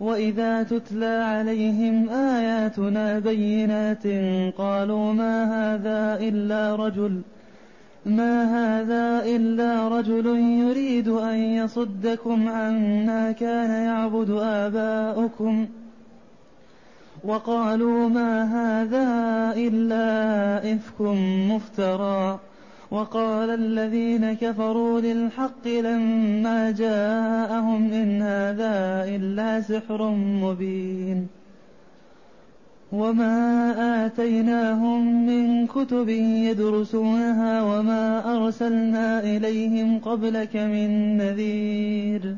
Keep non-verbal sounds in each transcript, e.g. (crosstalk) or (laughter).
واذا تتلى عليهم اياتنا بينات قالوا ما هذا الا رجل ما هذا الا رجل يريد ان يصدكم عما كان يعبد اباؤكم وقالوا ما هذا الا افك مفترى وقال الذين كفروا للحق لما جاءهم إن هذا إلا سحر مبين. وما آتيناهم من كتب يدرسونها وما أرسلنا إليهم قبلك من نذير.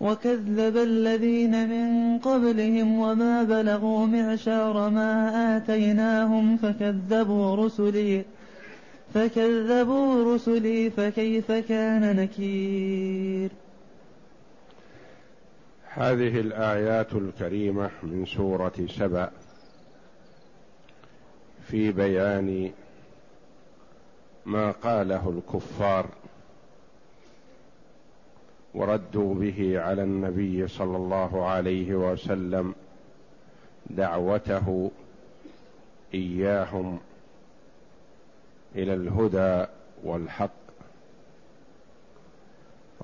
وكذب الذين من قبلهم وما بلغوا معشار ما آتيناهم فكذبوا رسلي فكذبوا رسلي فكيف كان نكير؟ هذه الآيات الكريمة من سورة سبأ في بيان ما قاله الكفار وردوا به على النبي صلى الله عليه وسلم دعوته إياهم إلى الهدى والحق.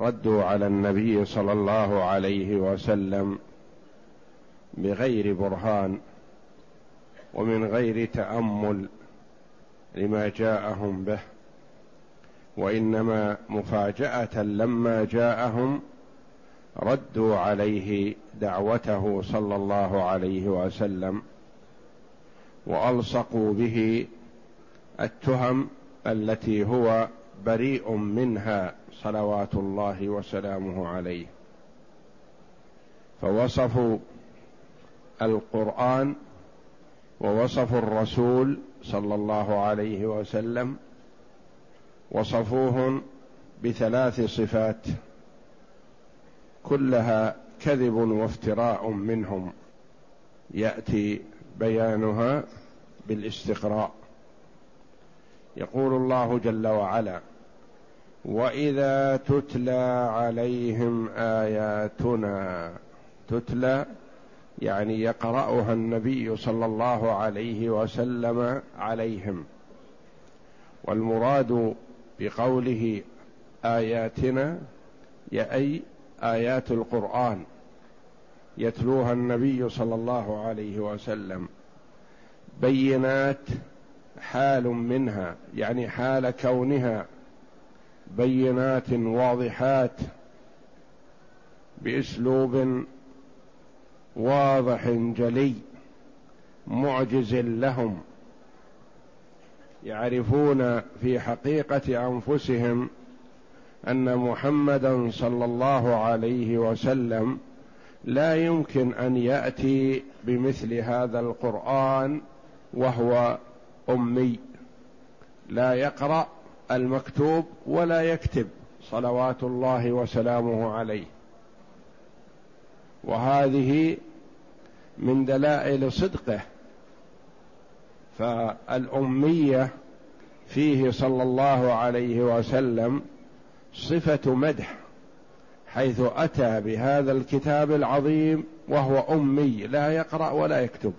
ردوا على النبي صلى الله عليه وسلم بغير برهان ومن غير تأمل لما جاءهم به وإنما مفاجأة لما جاءهم ردوا عليه دعوته صلى الله عليه وسلم وألصقوا به التهم التي هو بريء منها صلوات الله وسلامه عليه. فوصفوا القرآن ووصفوا الرسول صلى الله عليه وسلم وصفوهم بثلاث صفات كلها كذب وافتراء منهم. يأتي بيانها بالاستقراء. يقول الله جل وعلا واذا تتلى عليهم اياتنا تتلى يعني يقرأها النبي صلى الله عليه وسلم عليهم. والمراد بقوله آياتنا أي آيات القرآن يتلوها النبي صلى الله عليه وسلم. بينات حال منها يعني حال كونها بينات واضحات بأسلوب واضح جلي معجز لهم يعرفون في حقيقة أنفسهم أن محمدا صلى الله عليه وسلم لا يمكن أن يأتي بمثل هذا القرآن وهو أمي لا يقرأ المكتوب ولا يكتب صلوات الله وسلامه عليه. وهذه من دلائل صدقه. فالأمية فيه صلى الله عليه وسلم صفة مدح حيث أتى بهذا الكتاب العظيم وهو أمي لا يقرأ ولا يكتب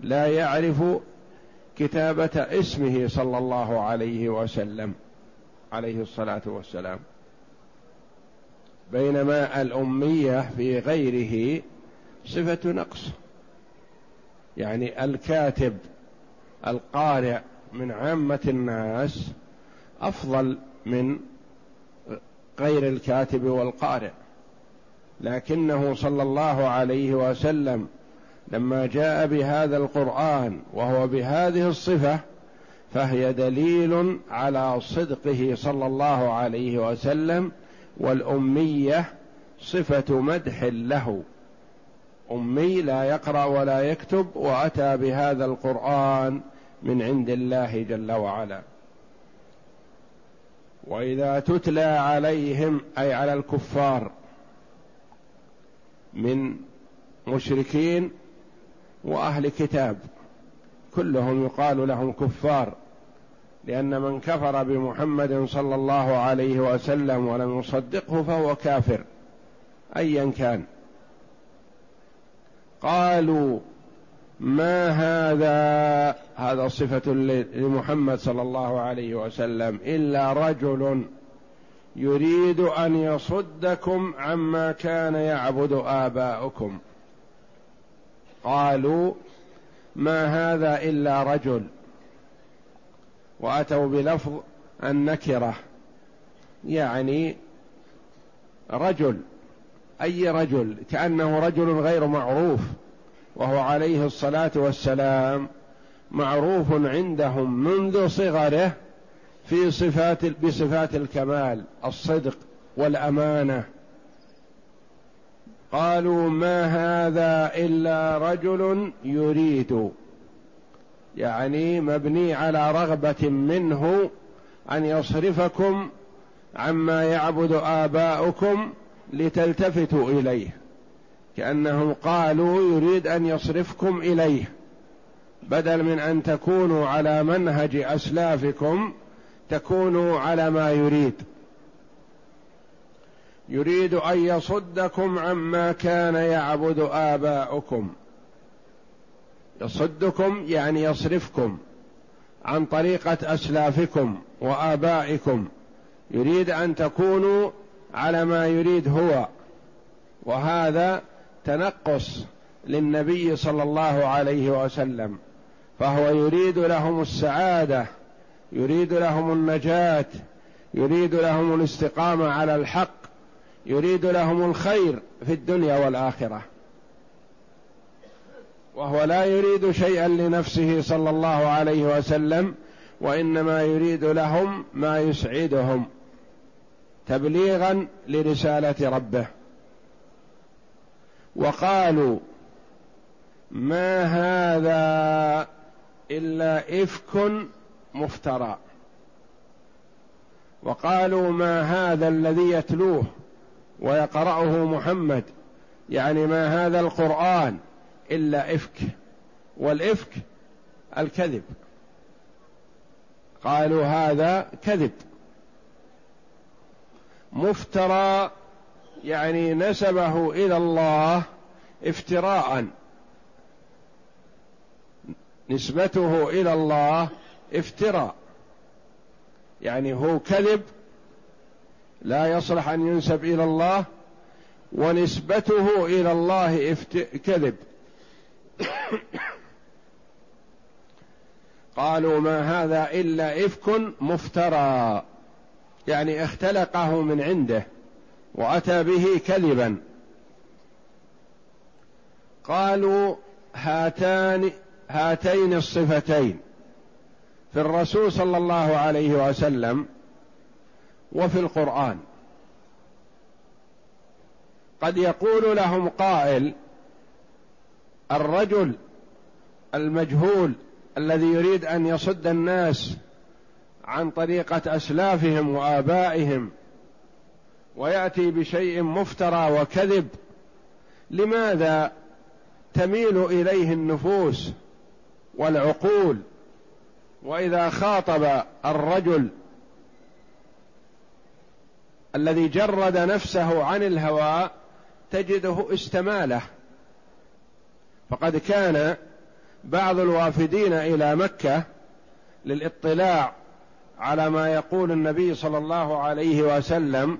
لا يعرف كتابة اسمه صلى الله عليه وسلم عليه الصلاة والسلام. بينما الأمية في غيره صفة نقص. يعني الكاتب القارئ من عامة الناس أفضل من غير الكاتب والقارئ. لكنه صلى الله عليه وسلم لما جاء بهذا القرآن وهو بهذه الصفة فهي دليل على صدقه صلى الله عليه وسلم والأمية صفة مدح له. أمي لا يقرأ ولا يكتب وأتى بهذا القرآن من عند الله جل وعلا. وإذا تتلى عليهم أي على الكفار من مشركين وأهل كتاب كلهم يقال لهم كفار لأن من كفر بمحمد صلى الله عليه وسلم ولم يصدقه فهو كافر ايا كان. قالوا ما هذا؟ هذا صفة لمحمد صلى الله عليه وسلم إلا رجل يريد أن يصدكم عما كان يعبد آباؤكم. قالوا ما هذا إلا رجل وأتوا بلفظ النكرة يعني رجل أي رجل كأنه رجل غير معروف وهو عليه الصلاة والسلام معروف عندهم منذ صغره في صفات بصفات الكمال الصدق والأمانة. قالوا ما هذا إلا رجل يريد. يعني مبني على رغبة منه أن يصرفكم عما يعبد آباؤكم لتلتفتوا إليه. كأنهم قالوا يريد أن يصرفكم إليه. بدل من أن تكونوا على منهج أسلافكم تكونوا على ما يريد. يريد أن يصدكم عما كان يعبد آباؤكم. يصدكم يعني يصرفكم عن طريقة أسلافكم وآبائكم. يريد أن تكونوا على ما يريد هو. وهذا تنقص للنبي صلى الله عليه وسلم. فهو يريد لهم السعادة يريد لهم النجاة يريد لهم الاستقامة على الحق. يريد لهم الخير في الدنيا والآخرة. وهو لا يريد شيئا لنفسه صلى الله عليه وسلم وإنما يريد لهم ما يسعدهم. تبليغا لرسالة ربه. وقالوا ما هذا إلا إفك مفترى. وقالوا ما هذا الذي يتلوه؟ ويقرأه محمد. يعني ما هذا القرآن إلا إفك والإفك الكذب. قالوا هذا كذب. مفترى يعني نسبه إلى الله افتراء. نسبته إلى الله افتراء. يعني هو كذب لا يصلح أن ينسب إلى الله ونسبته إلى الله افت... كذب. (coughs) قالوا ما هذا إلا إفك مفترى. يعني اختلقه من عنده وأتى به كذبا. قالوا هاتان هاتين الصفتين في الرسول صلى الله عليه وسلم وفي القرآن. قد يقول لهم قائل الرجل المجهول الذي يريد أن يصد الناس عن طريقة أسلافهم وآبائهم ويأتي بشيء مفترى وكذب لماذا تميل إليه النفوس والعقول؟ وإذا خاطب الرجل الذي جرد نفسه عن الهوى تجده استماله. فقد كان بعض الوافدين إلى مكة للاطلاع على ما يقول النبي صلى الله عليه وسلم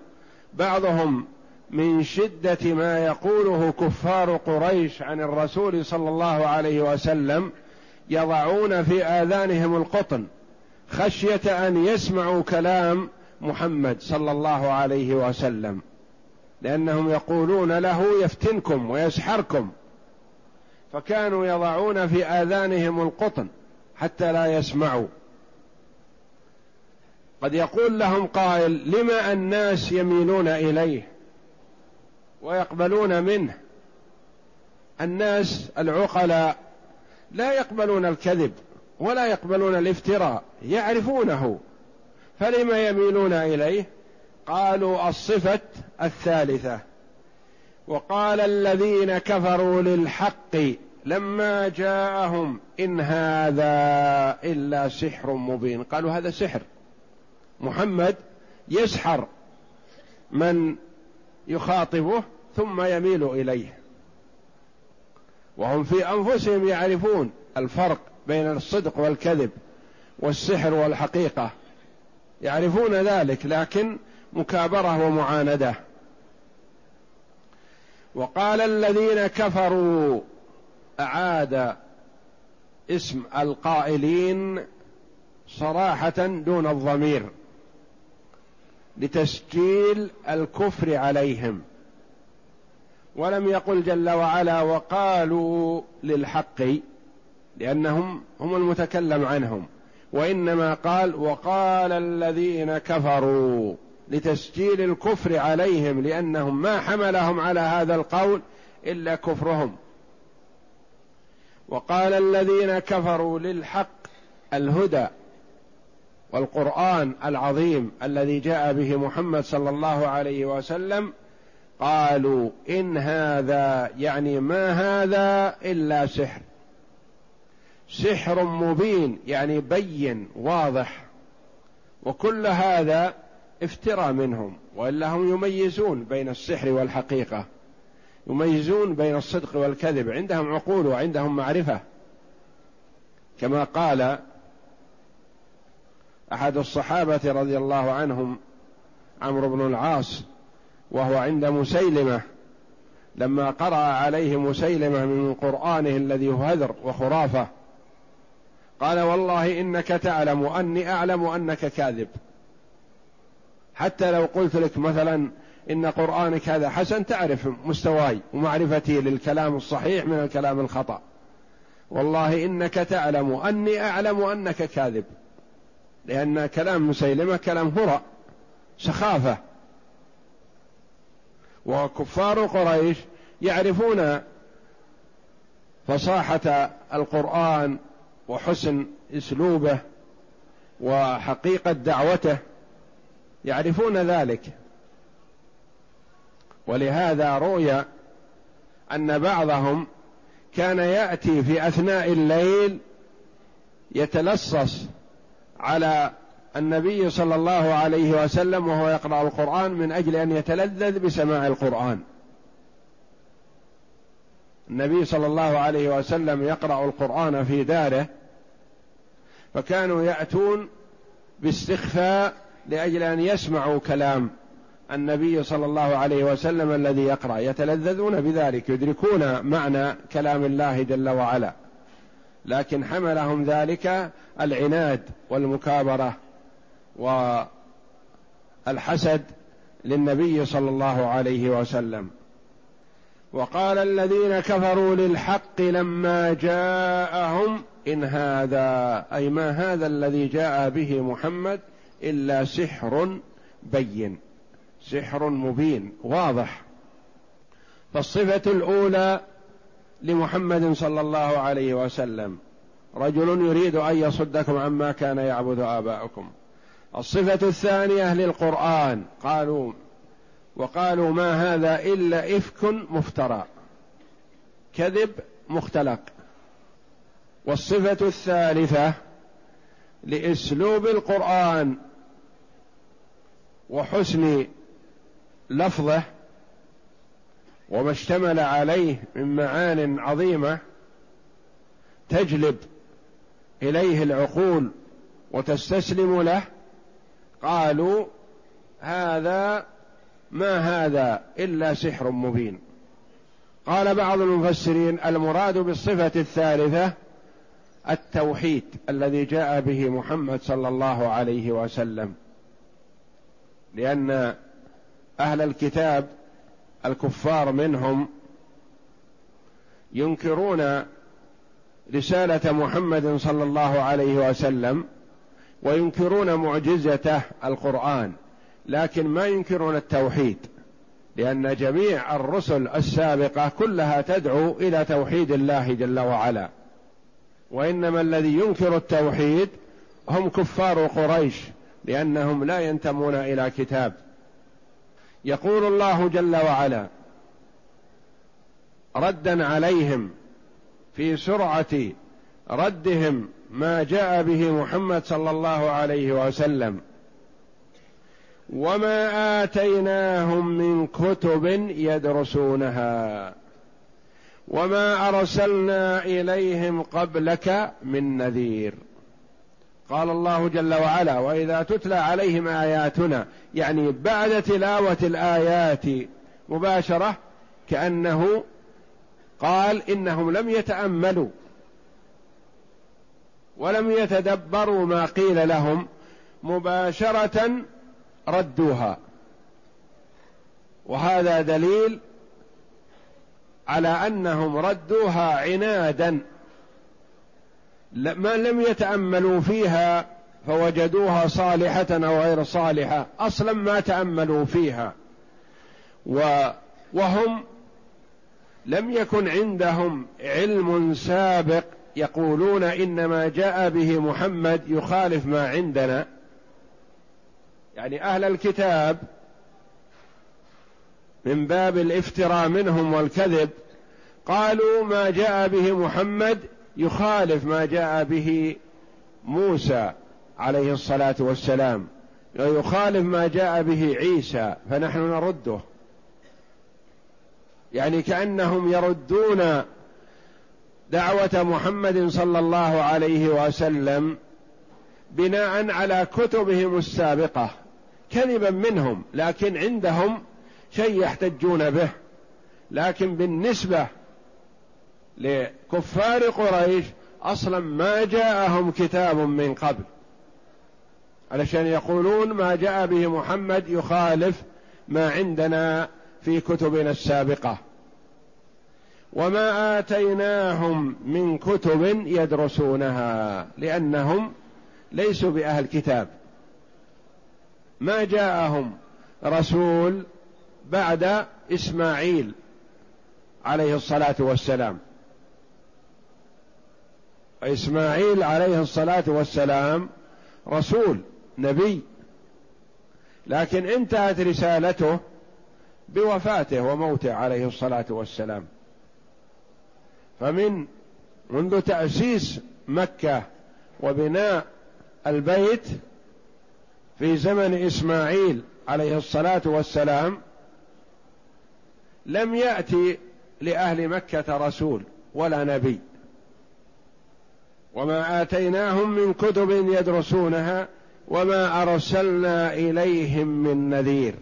بعضهم من شدة ما يقوله كفار قريش عن الرسول صلى الله عليه وسلم يضعون في آذانهم القطن خشية أن يسمعوا كلام محمد صلى الله عليه وسلم لأنهم يقولون له يفتنكم ويسحركم فكانوا يضعون في آذانهم القطن حتى لا يسمعوا. قد يقول لهم قائل لما الناس يميلون إليه ويقبلون منه؟ الناس العقلاء لا يقبلون الكذب ولا يقبلون الافتراء يعرفونه. فلما يميلون إليه؟ قالوا الصفة الثالثة. وقال الذين كفروا للحق لما جاءهم إن هذا إلا سحر مبين. قالوا هذا سحر. محمد يسحر من يخاطبه ثم يميل إليه. وهم في أنفسهم يعرفون الفرق بين الصدق والكذب والسحر والحقيقة. يعرفون ذلك لكن مكابرة ومعاندة. وقال الذين كفروا أعاد اسم القائلين صراحة دون الضمير لتسجيل الكفر عليهم. ولم يقل جل وعلا وقالوا للحق لأنهم هم المتكلم عنهم. وإنما قال وقال الذين كفروا لتسجيل الكفر عليهم لأنهم ما حملهم على هذا القول إلا كفرهم. وقال الذين كفروا للحق الهدى والقرآن العظيم الذي جاء به محمد صلى الله عليه وسلم قالوا إن هذا يعني ما هذا إلا سحر. سحر مبين يعني بين واضح. وكل هذا افترى منهم وإلا هم يميزون بين السحر والحقيقة. يميزون بين الصدق والكذب. عندهم عقول وعندهم معرفة. كما قال أحد الصحابة رضي الله عنهم عمرو بن العاص وهو عند مسيلمة. لما قرأ عليه مسيلمة من قرآنه الذي هو هذر وخرافة قال والله إنك تعلم اني أعلم انك كاذب. حتى لو قلت لك مثلا إن قرآنك هذا حسن تعرف مستواي ومعرفتي للكلام الصحيح من الكلام الخطأ. والله إنك تعلم اني أعلم انك كاذب. لأن كلام مسيلمة كلام هرى سخافة. وكفار قريش يعرفون فصاحة القرآن وحسن اسلوبه وحقيقة دعوته يعرفون ذلك. ولهذا روي أن بعضهم كان يأتي في أثناء الليل يتلصص على النبي صلى الله عليه وسلم وهو يقرأ القرآن من أجل أن يتلذذ بسماع القرآن. النبي صلى الله عليه وسلم يقرأ القرآن في داره فكانوا يأتون باستخفاء لأجل أن يسمعوا كلام النبي صلى الله عليه وسلم الذي يقرأ يتلذذون بذلك يدركون معنى كلام الله جل وعلا. لكن حملهم ذلك العناد والمكابرة والحسد للنبي صلى الله عليه وسلم. وقال الذين كفروا للحق لما جاءهم إن هذا أي ما هذا الذي جاء به محمد إلا سحر بين سحر مبين واضح. فالصفة الأولى لمحمد صلى الله عليه وسلم رجل يريد أن يصدكم عما كان يعبد آباؤكم. الصفة الثانية للقرآن قالوا وقالوا ما هذا إلا إفك مفترى كذب مختلق. والصفة الثالثة لأسلوب القرآن وحسن لفظه وما اشتمل عليه من معان عظيمة تجلب إليه العقول وتستسلم له. قالوا هذا ما هذا إلا سحر مبين. قال بعض المفسرين المراد بالصفة الثالثة التوحيد الذي جاء به محمد صلى الله عليه وسلم. لأن أهل الكتاب الكفار منهم ينكرون رسالة محمد صلى الله عليه وسلم وينكرون معجزته القرآن لكن ما ينكرون التوحيد لأن جميع الرسل السابقة كلها تدعو إلى توحيد الله جل وعلا. وإنما الذي ينكر التوحيد هم كفار قريش لأنهم لا ينتمون إلى كتاب. يقول الله جل وعلا ردا عليهم في سرعة ردهم ما جاء به محمد صلى الله عليه وسلم وما آتيناهم من كتب يدرسونها. وما أرسلنا إليهم قبلك من نذير. قال الله جل وعلا وإذا تتلى عليهم آياتنا يعني بعد تلاوة الآيات مباشرة كأنه قال إنهم لم يتأملوا ولم يتدبروا ما قيل لهم مباشرة ردوها. وهذا دليل على أنهم ردوها عنادا. ما لم يتأملوا فيها فوجدوها صالحة أو غير صالحة. أصلا ما تأملوا فيها. و وهم لم يكن عندهم علم سابق يقولون إنما جاء به محمد يخالف ما عندنا. يعني أهل الكتاب من باب الافتراء منهم والكذب قالوا ما جاء به محمد يخالف ما جاء به موسى عليه الصلاة والسلام ويخالف ما جاء به عيسى فنحن نرده. يعني كأنهم يردون دعوة محمد صلى الله عليه وسلم بناء على كتبهم السابقة كذبا منهم لكن عندهم شيء يحتجون به لكن بالنسبة لكفار قريش أصلا ما جاءهم كتاب من قبل. علشان يقولون ما جاء به محمد يخالف ما عندنا في كتبنا السابقة. وما آتيناهم من كتب يدرسونها لأنهم ليسوا بأهل كتاب. ما جاءهم رسول بعد إسماعيل عليه الصلاة والسلام. إسماعيل عليه الصلاة والسلام رسول نبي. لكن انتهت رسالته بوفاته وموته عليه الصلاة والسلام. فمن منذ تأسيس مكة وبناء البيت في زمن إسماعيل عليه الصلاة والسلام لم يأتي لأهل مكة رسول ولا نبي. وما آتيناهم من كتب يدرسونها وما أرسلنا إليهم من نذير.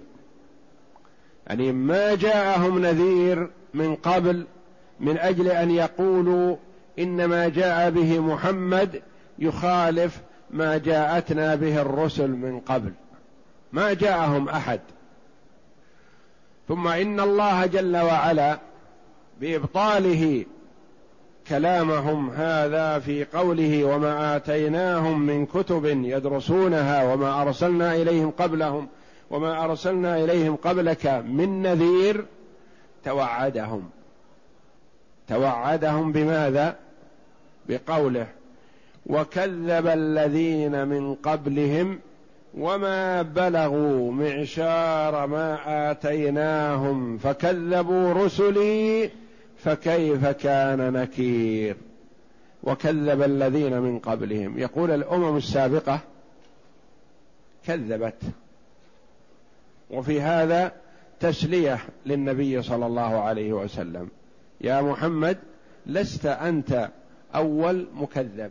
يعني ما جاءهم نذير من قبل من أجل أن يقولوا إنما جاء به محمد يخالف ما جاءتنا به الرسل من قبل. ما جاءهم أحد. ثم إن الله جل وعلا بإبطاله كلامهم هذا في قوله وما آتيناهم من كتب يدرسونها وما أرسلنا إليهم قبلهم وما أرسلنا إليهم قبلك من نذير توعدهم. توعدهم بماذا؟ بقوله. وكذب الذين من قبلهم وما بلغوا معشار ما آتيناهم فكذبوا رسلي فكيف كان نكير؟ وكذب الذين من قبلهم. يقول الأمم السابقة كذبت. وفي هذا تسلية للنبي صلى الله عليه وسلم. يا محمد لست أنت أول مكذب.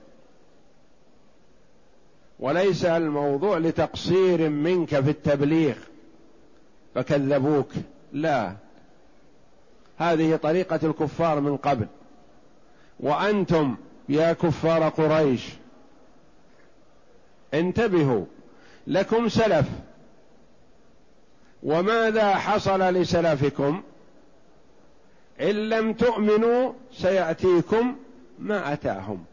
وليس الموضوع لتقصير منك في التبليغ. فكذبوك. لا. هذه طريقة الكفار من قبل. وأنتم يا كفار قريش. انتبهوا. لكم سلف. وماذا حصل لسلفكم؟ إن لم تؤمنوا سيأتيكم ما أتاهم.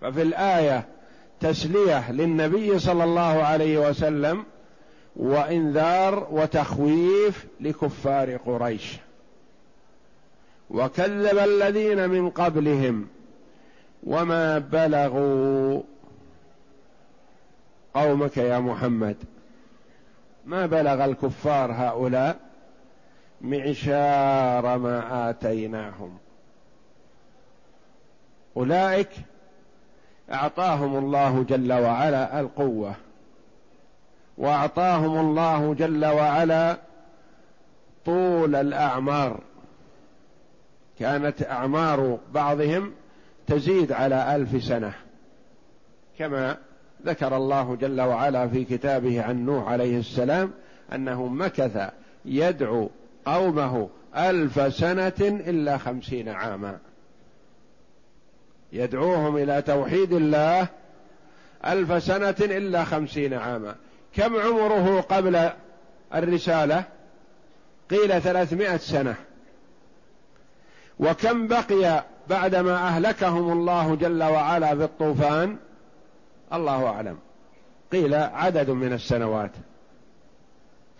ففي الآية تسلية للنبي صلى الله عليه وسلم وإنذار وتخويف لكفار قريش. وكذب الذين من قبلهم وما بلغوا قومك يا محمد. ما بلغ الكفار هؤلاء؟ معشار ما آتيناهم. أولئك أعطاهم الله جل وعلا القوة. وأعطاهم الله جل وعلا طول الأعمار. كانت أعمار بعضهم تزيد على ألف سنة. كما ذكر الله جل وعلا في كتابه عن نوح عليه السلام أنه مكث يدعو قومه ألف سنة إلا خمسين عاما. يدعوهم إلى توحيد الله ألف سنة إلا خمسين عاما. كم عمره قبل الرسالة؟ قيل ثلاثمائة سنة. وكم بقي بعدما أهلكهم الله جل وعلا بالطوفان؟ الله أعلم. قيل عدد من السنوات.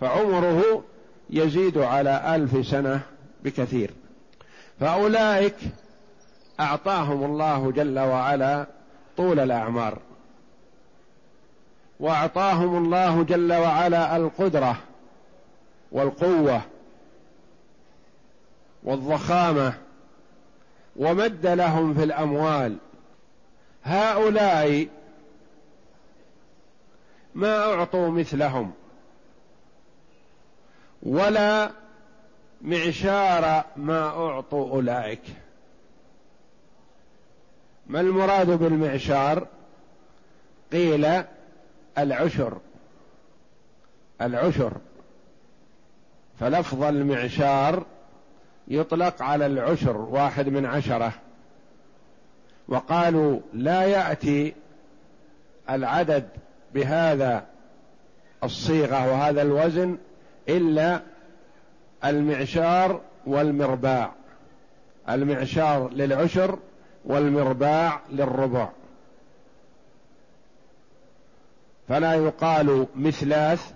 فعمره يزيد على ألف سنة بكثير. فأولئك أعطاهم الله جل وعلا طول الأعمار. وأعطاهم الله جل وعلا القدرة والقوة والضخامة ومد لهم في الأموال. هؤلاء ما أعطوا مثلهم ولا معشار ما أعطوا أولئك. ما المراد بالمعشار؟ قيل العشر. العشر. فلفظ المعشار يطلق على العشر واحد من عشرة. وقالوا لا يأتي العدد بهذا الصيغة وهذا الوزن إلا المعشار والمرباع. المعشار للعشر والمرباع للربع. فلا يقال مثلاث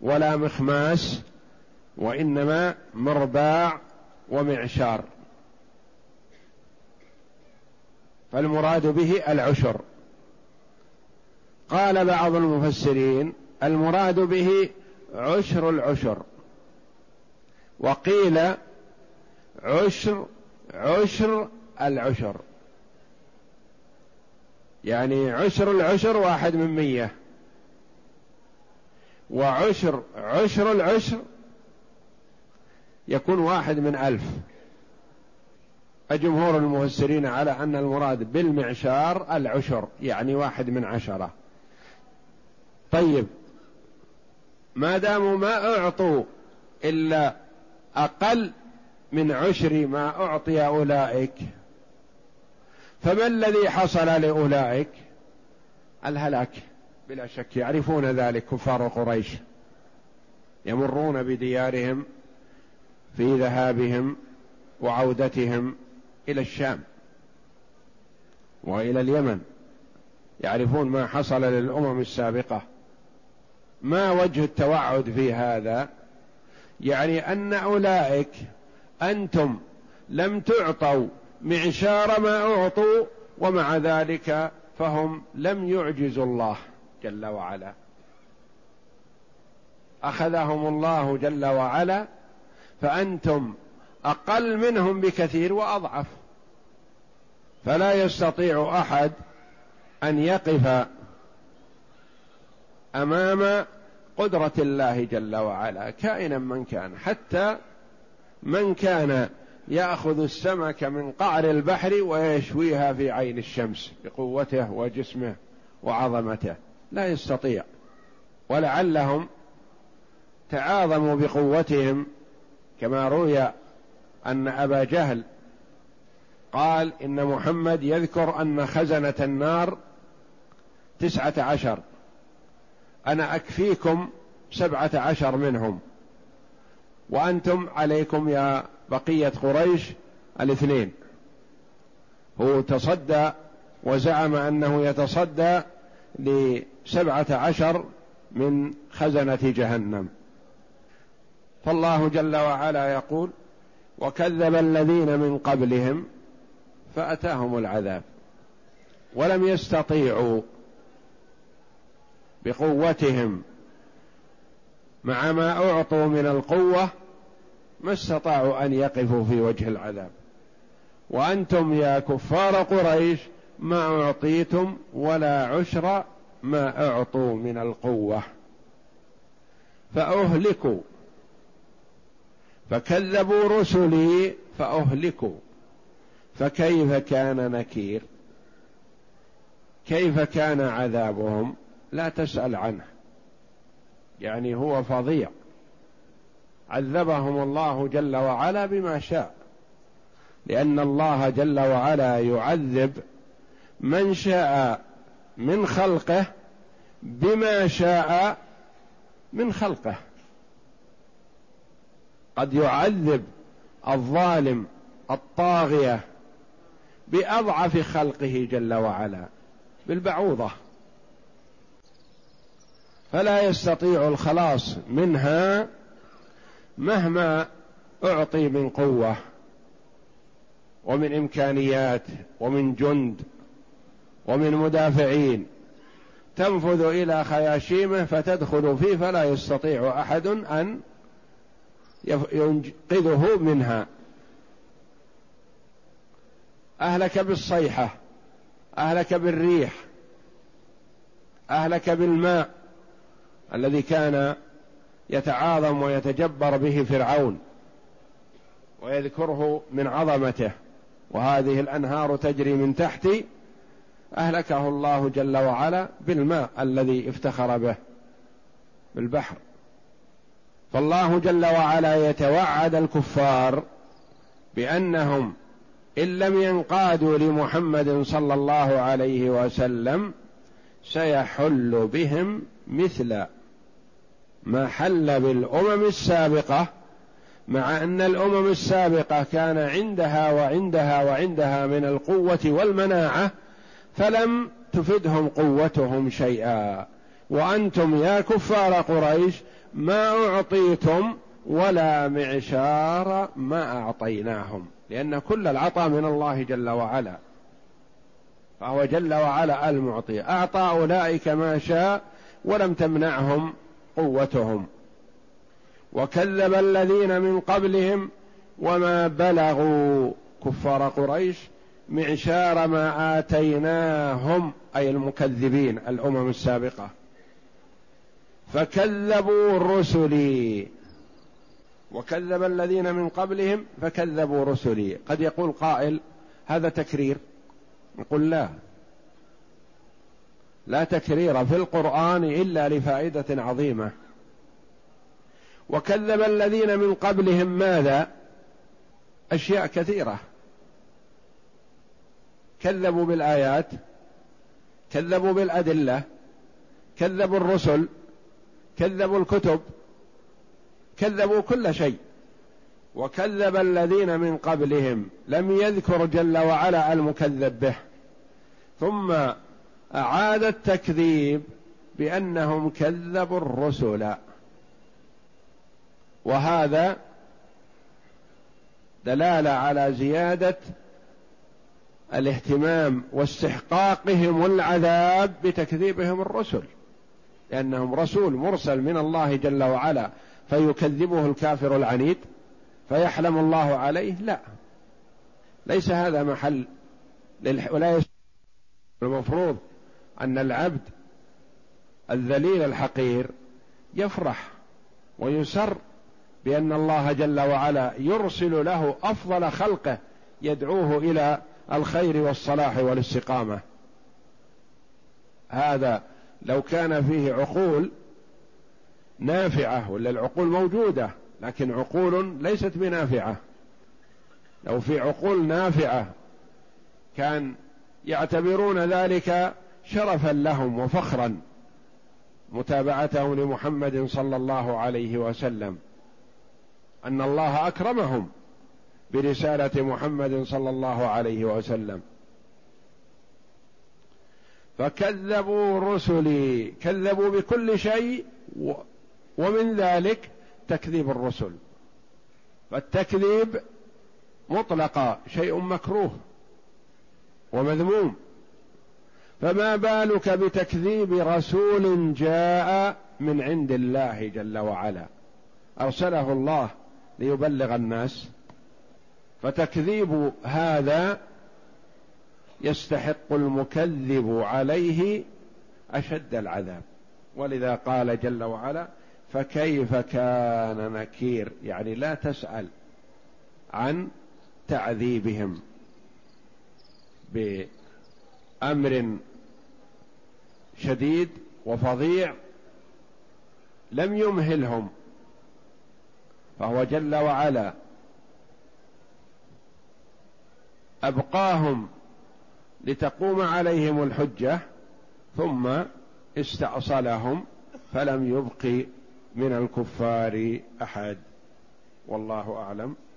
ولا مخماس وإنما مرباع ومعشار. فالمراد به العشر. قال بعض المفسرين المراد به عشر العشر. وقيل عشر عشر العشر. يعني عشر العشر واحد من مية. وعشر عشر العشر يكون واحد من ألف. أجمهور المفسرين على أن المراد بالمعشار العشر يعني واحد من عشرة. طيب ما داموا ما أعطوا إلا أقل من عشر ما أعطي أولئك فما الذي حصل لأولئك؟ الهلاك بلا شك. يعرفون ذلك كفار قريش. يمرون بديارهم في ذهابهم وعودتهم إلى الشام وإلى اليمن. يعرفون ما حصل للأمم السابقة. ما وجه التوعد في هذا؟ يعني أن أولئك أنتم لم تعطوا معشار ما أعطوا ومع ذلك فهم لم يعجزوا الله جل وعلا. أخذهم الله جل وعلا فأنتم أقل منهم بكثير وأضعف. فلا يستطيع أحد أن يقف أمام قدرة الله جل وعلا كائنا من كان حتى من كان ياخذ السمك من قعر البحر ويشويها في عين الشمس بقوته وجسمه وعظمته. لا يستطيع. ولعلهم تعاظموا بقوتهم كما روي أن أبا جهل قال إن محمد يذكر أن خزنة النار تسعة عشر. أنا أكفيكم سبعة عشر منهم. وأنتم عليكم يا بقية قريش الاثنين. هو تصدى وزعم أنه يتصدى لسبعة عشر من خزنة جهنم. فالله جل وعلا يقول وكذب الذين من قبلهم فأتاهم العذاب ولم يستطيعوا بقوتهم مع ما أعطوا من القوة ما استطاعوا أن يقفوا في وجه العذاب. وأنتم يا كفار قريش ما أعطيتم ولا عشر ما أعطوا من القوة. فأهلكوا. فكذبوا رسلي فأهلكوا. فكيف كان نكير؟ كيف كان عذابهم؟ لا تسأل عنه. يعني هو فظيع. عذبهم الله جل وعلا بما شاء. لأن الله جل وعلا يعذب من شاء من خلقه بما شاء من خلقه. قد يعذب الظالم الطاغية بأضعف خلقه جل وعلا بالبعوضة. فلا يستطيع الخلاص منها مهما أعطي من قوة ومن إمكانيات ومن جند ومن مدافعين تنفذ إلى خياشيمه فتدخل فيه فلا يستطيع أحد أن ينقذه منها. أهلك بالصيحة أهلك بالريح أهلك بالماء الذي كان يتعاظم ويتجبر به فرعون ويذكره من عظمته وهذه الأنهار تجري من تحتي أهلكه الله جل وعلا بالماء الذي افتخر به بالبحر. فالله جل وعلا يتوعد الكفار بأنهم إن لم ينقادوا لمحمد صلى الله عليه وسلم سيحل بهم مثل ما حل بالأمم السابقة مع أن الأمم السابقة كان عندها وعندها وعندها من القوة والمناعة فلم تفدهم قوتهم شيئا. وأنتم يا كفار قريش ما أعطيتم ولا معشار ما أعطيناهم لأن كل العطاء من الله جل وعلا. فهو جل وعلا المعطي أعطى أولئك ما شاء ولم تمنعهم قوتهم وكذب الذين من قبلهم وما بلغوا كفار قريش معشار ما آتيناهم أي المكذبين الأمم السابقة. فكذبوا رسلي وكذب الذين من قبلهم فكذبوا رسلي. قد يقول قائل هذا تكرير؟ نقول لا. لا تكرير في القرآن إلا لفائدة عظيمة. وكذب الذين من قبلهم ماذا؟ أشياء كثيرة. كذبوا بالآيات كذبوا بالأدلة كذبوا الرسل كذبوا الكتب كذبوا كل شيء. وكذب الذين من قبلهم لم يذكر جل وعلا المكذب به. ثم أعاد التكذيب بأنهم كذبوا الرسل. وهذا دلالة على زيادة الاهتمام واستحقاقهم العذاب بتكذيبهم الرسل. لأنهم رسول مرسل من الله جل وعلا فيكذبه الكافر العنيد فيحلم الله عليه. لا. ليس هذا محل ولا المفروض. أن العبد الذليل الحقير يفرح ويسر بأن الله جل وعلا يرسل له أفضل خلقه يدعوه إلى الخير والصلاح والاستقامة. هذا لو كان فيه عقول نافعة ولا العقول موجودة لكن عقول ليست بنافعة. لو في عقول نافعة كان يعتبرون ذلك شرفا لهم وفخرا متابعتهم لمحمد صلى الله عليه وسلم. أن الله أكرمهم برسالة محمد صلى الله عليه وسلم. فكذبوا رسلي كذبوا بكل شيء ومن ذلك تكذيب الرسل. فالتكذيب مطلقا شيء مكروه ومذموم. فما بالك بتكذيب رسول جاء من عند الله جل وعلا؟ أرسله الله ليبلغ الناس. فتكذيب هذا يستحق المكذب عليه أشد العذاب. ولذا قال جل وعلا فكيف كان نكير؟ يعني لا تسأل عن تعذيبهم بامر شديد وفظيع لم يمهلهم فهو جل وعلا أبقاهم لتقوم عليهم الحجة ثم استأصلهم فلم يبق من الكفار أحد. والله أعلم.